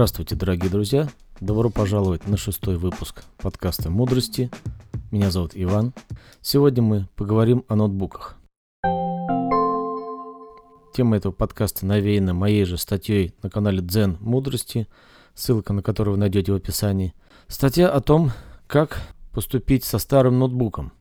Здравствуйте, дорогие друзья! Добро пожаловать на шестой выпуск подкаста «Мудрости». Меня зовут Иван. Сегодня мы поговорим о ноутбуках. Тема этого подкаста навеяна моей же статьей на канале Дзен Мудрости, ссылка на которую вы найдете в описании. Статья о том, как поступить со старым ноутбуком.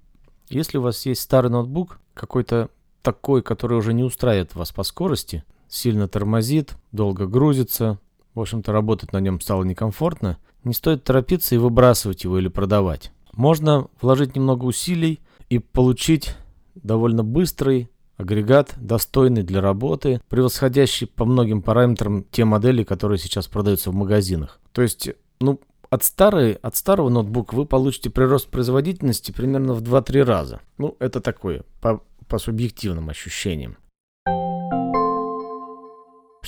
Если у вас есть старый ноутбук, какой-то такой, который уже не устраивает вас по скорости, сильно тормозит, долго грузится, в общем-то работать на нем стало некомфортно, не стоит торопиться и выбрасывать его или продавать. Можно вложить немного усилий и получить довольно быстрый агрегат, достойный для работы, превосходящий по многим параметрам те модели, которые сейчас продаются в магазинах. То есть, ну, от, старой, от старого ноутбука вы получите прирост производительности примерно в 2-3 раза. Ну, это такое, по, по субъективным ощущениям.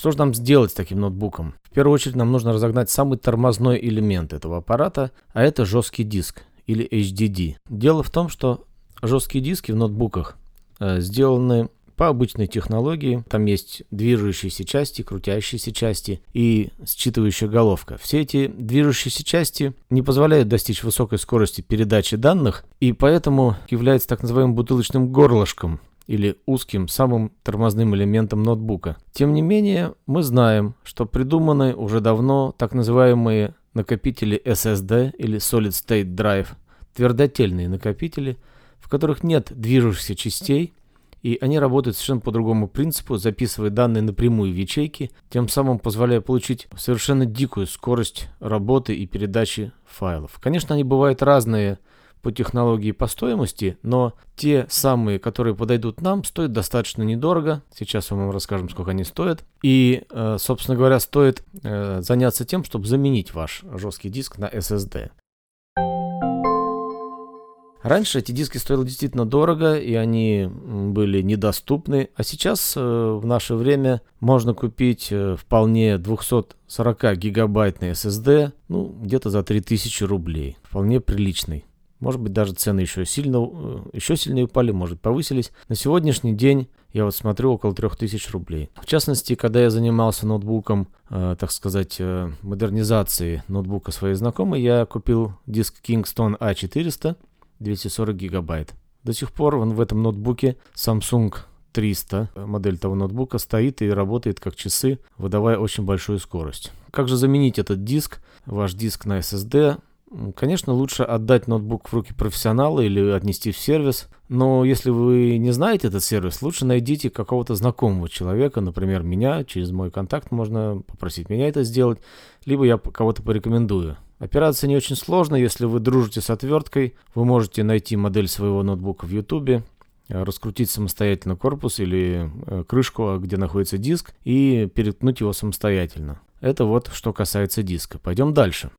Что же нам сделать с таким ноутбуком? В первую очередь нам нужно разогнать самый тормозной элемент этого аппарата, а это жесткий диск или HDD. Дело в том, что жесткие диски в ноутбуках э, сделаны по обычной технологии. Там есть движущиеся части, крутящиеся части и считывающая головка. Все эти движущиеся части не позволяют достичь высокой скорости передачи данных и поэтому являются так называемым бутылочным горлышком или узким самым тормозным элементом ноутбука. Тем не менее, мы знаем, что придуманы уже давно так называемые накопители SSD или Solid State Drive, твердотельные накопители, в которых нет движущихся частей, и они работают совершенно по другому принципу, записывая данные напрямую в ячейки, тем самым позволяя получить совершенно дикую скорость работы и передачи файлов. Конечно, они бывают разные по технологии по стоимости, но те самые, которые подойдут нам, стоят достаточно недорого. Сейчас мы вам расскажем, сколько они стоят. И, э, собственно говоря, стоит э, заняться тем, чтобы заменить ваш жесткий диск на SSD. Раньше эти диски стоили действительно дорого, и они были недоступны, а сейчас э, в наше время можно купить вполне 240 гигабайтный SSD, ну, где-то за 3000 рублей. Вполне приличный. Может быть, даже цены еще сильно, э, еще сильнее упали, может, повысились. На сегодняшний день я вот смотрю около 3000 рублей. В частности, когда я занимался ноутбуком, э, так сказать, э, модернизацией ноутбука своей знакомой, я купил диск Kingston A400 240 гигабайт. До сих пор он в этом ноутбуке Samsung 300, модель того ноутбука, стоит и работает как часы, выдавая очень большую скорость. Как же заменить этот диск, ваш диск на SSD? Конечно, лучше отдать ноутбук в руки профессионала или отнести в сервис, но если вы не знаете этот сервис, лучше найдите какого-то знакомого человека, например, меня, через мой контакт можно попросить меня это сделать, либо я кого-то порекомендую. Операция не очень сложная, если вы дружите с отверткой, вы можете найти модель своего ноутбука в YouTube, раскрутить самостоятельно корпус или э, крышку, где находится диск, и переткнуть его самостоятельно. Это вот что касается диска. Пойдем дальше.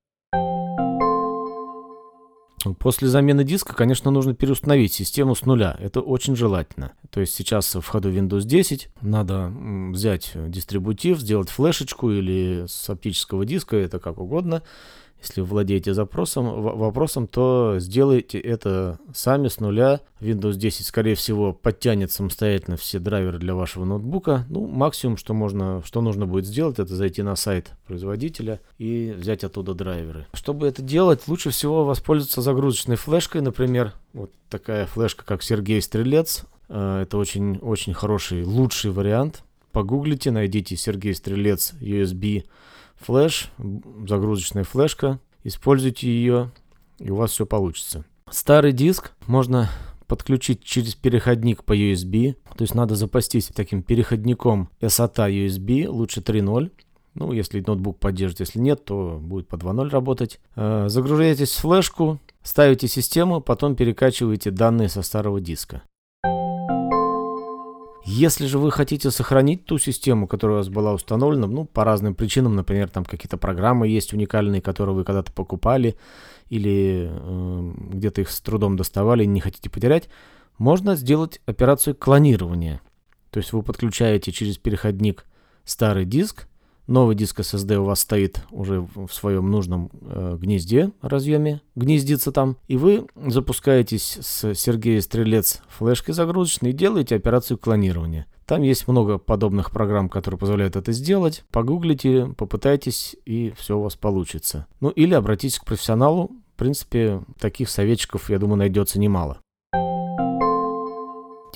После замены диска, конечно, нужно переустановить систему с нуля. Это очень желательно. То есть сейчас в ходу Windows 10 надо взять дистрибутив, сделать флешечку или с оптического диска, это как угодно, если владеете запросом, вопросом, то сделайте это сами с нуля. Windows 10, скорее всего, подтянет самостоятельно все драйверы для вашего ноутбука. Ну, максимум, что, можно, что нужно будет сделать, это зайти на сайт производителя и взять оттуда драйверы. Чтобы это делать, лучше всего воспользоваться загрузочной флешкой, например, вот такая флешка, как Сергей Стрелец. Э, это очень-очень хороший, лучший вариант. Погуглите, найдите Сергей Стрелец USB флеш, загрузочная флешка, используйте ее, и у вас все получится. Старый диск можно подключить через переходник по USB, то есть надо запастись таким переходником SATA USB, лучше 3.0. Ну, если ноутбук поддержит, если нет, то будет по 2.0 работать. Э, загружаетесь в флешку, ставите систему, потом перекачиваете данные со старого диска. Если же вы хотите сохранить ту систему, которая у вас была установлена, ну, по разным причинам, например, там какие-то программы есть уникальные, которые вы когда-то покупали, или э, где-то их с трудом доставали и не хотите потерять, можно сделать операцию клонирования. То есть вы подключаете через переходник старый диск, новый диск SSD у вас стоит уже в своем нужном э, гнезде, разъеме, гнездится там, и вы запускаетесь с Сергея Стрелец флешкой загрузочной и делаете операцию клонирования. Там есть много подобных программ, которые позволяют это сделать. Погуглите, попытайтесь, и все у вас получится. Ну или обратитесь к профессионалу. В принципе, таких советчиков, я думаю, найдется немало.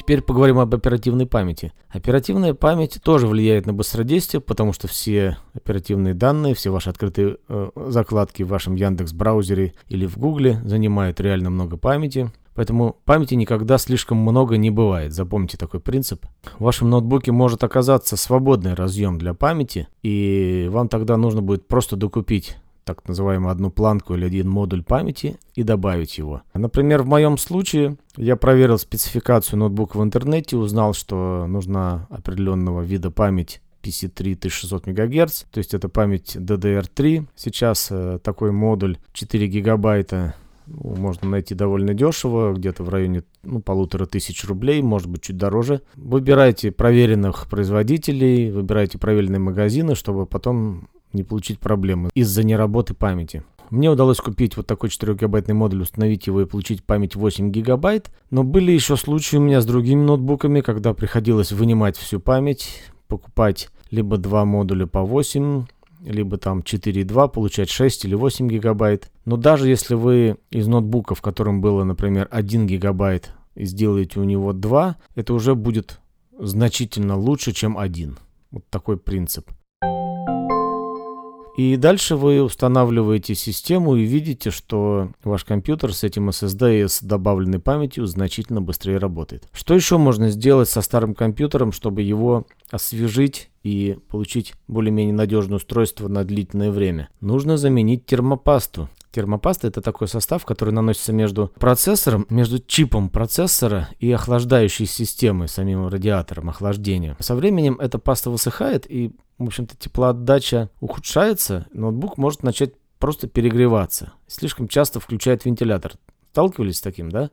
Теперь поговорим об оперативной памяти. Оперативная память тоже влияет на быстродействие, потому что все оперативные данные, все ваши открытые э, закладки в вашем Яндекс браузере или в Гугле занимают реально много памяти. Поэтому памяти никогда слишком много не бывает. Запомните такой принцип. В вашем ноутбуке может оказаться свободный разъем для памяти, и вам тогда нужно будет просто докупить так называемую одну планку или один модуль памяти и добавить его. Например, в моем случае я проверил спецификацию ноутбука в интернете, узнал, что нужна определенного вида память PC3 1600 МГц, то есть это память DDR3. Сейчас э, такой модуль 4 гигабайта ну, можно найти довольно дешево, где-то в районе ну, полутора тысяч рублей, может быть чуть дороже. Выбирайте проверенных производителей, выбирайте проверенные магазины, чтобы потом не получить проблемы из-за неработы памяти. Мне удалось купить вот такой 4-гигабайтный модуль, установить его и получить память 8 гигабайт. Но были еще случаи у меня с другими ноутбуками, когда приходилось вынимать всю память, покупать либо два модуля по 8, либо там 4.2, получать 6 или 8 гигабайт. Но даже если вы из ноутбука, в котором было, например, 1 гигабайт, сделаете у него 2, это уже будет значительно лучше, чем 1. Вот такой принцип. И дальше вы устанавливаете систему и видите, что ваш компьютер с этим SSD и с добавленной памятью значительно быстрее работает. Что еще можно сделать со старым компьютером, чтобы его освежить и получить более-менее надежное устройство на длительное время? Нужно заменить термопасту. Термопаста это такой состав, который наносится между процессором, между чипом процессора и охлаждающей системой, самим радиатором охлаждения. Со временем эта паста высыхает и, в общем-то, теплоотдача ухудшается, ноутбук может начать просто перегреваться. Слишком часто включает вентилятор. Сталкивались с таким, да?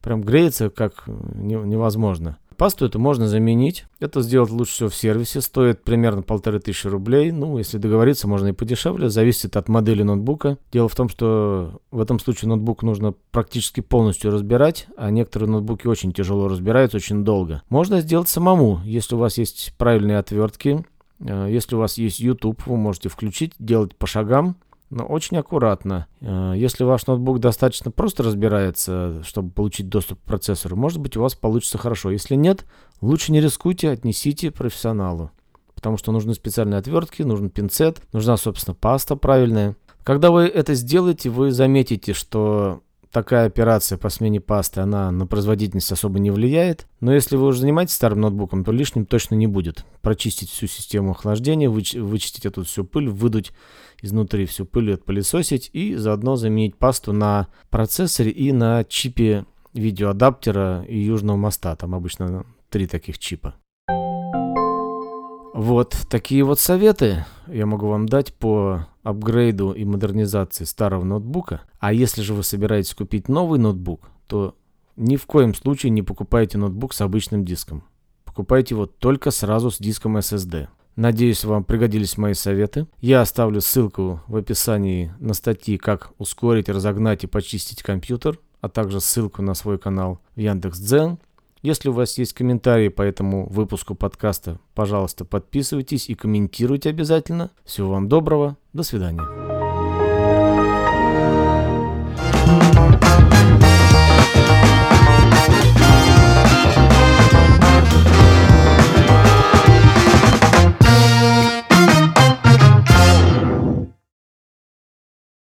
Прям греется как невозможно. Пасту эту можно заменить. Это сделать лучше всего в сервисе. Стоит примерно полторы тысячи рублей. Ну, если договориться, можно и подешевле. Зависит от модели ноутбука. Дело в том, что в этом случае ноутбук нужно практически полностью разбирать, а некоторые ноутбуки очень тяжело разбираются, очень долго. Можно сделать самому, если у вас есть правильные отвертки. Э, если у вас есть YouTube, вы можете включить, делать по шагам но очень аккуратно. Э, если ваш ноутбук достаточно просто разбирается, чтобы получить доступ к процессору, может быть у вас получится хорошо. Если нет, лучше не рискуйте, отнесите профессионалу. Потому что нужны специальные отвертки, нужен пинцет, нужна, собственно, паста правильная. Когда вы это сделаете, вы заметите, что такая операция по смене пасты, она на производительность особо не влияет. Но если вы уже занимаетесь старым ноутбуком, то лишним точно не будет. Прочистить всю систему охлаждения, выч- вычистить эту всю пыль, выдуть изнутри всю пыль отпылесосить и заодно заменить пасту на процессоре и на чипе видеоадаптера и южного моста. Там обычно три таких чипа. Вот такие вот советы я могу вам дать по апгрейду и модернизации старого ноутбука. А если же вы собираетесь купить новый ноутбук, то ни в коем случае не покупайте ноутбук с обычным диском. Покупайте его только сразу с диском SSD. Надеюсь, вам пригодились мои советы. Я оставлю ссылку в описании на статьи, как ускорить, разогнать и почистить компьютер, а также ссылку на свой канал в Яндекс.Дзен. Если у вас есть комментарии по этому выпуску подкаста, пожалуйста, подписывайтесь и комментируйте обязательно. Всего вам доброго. До свидания.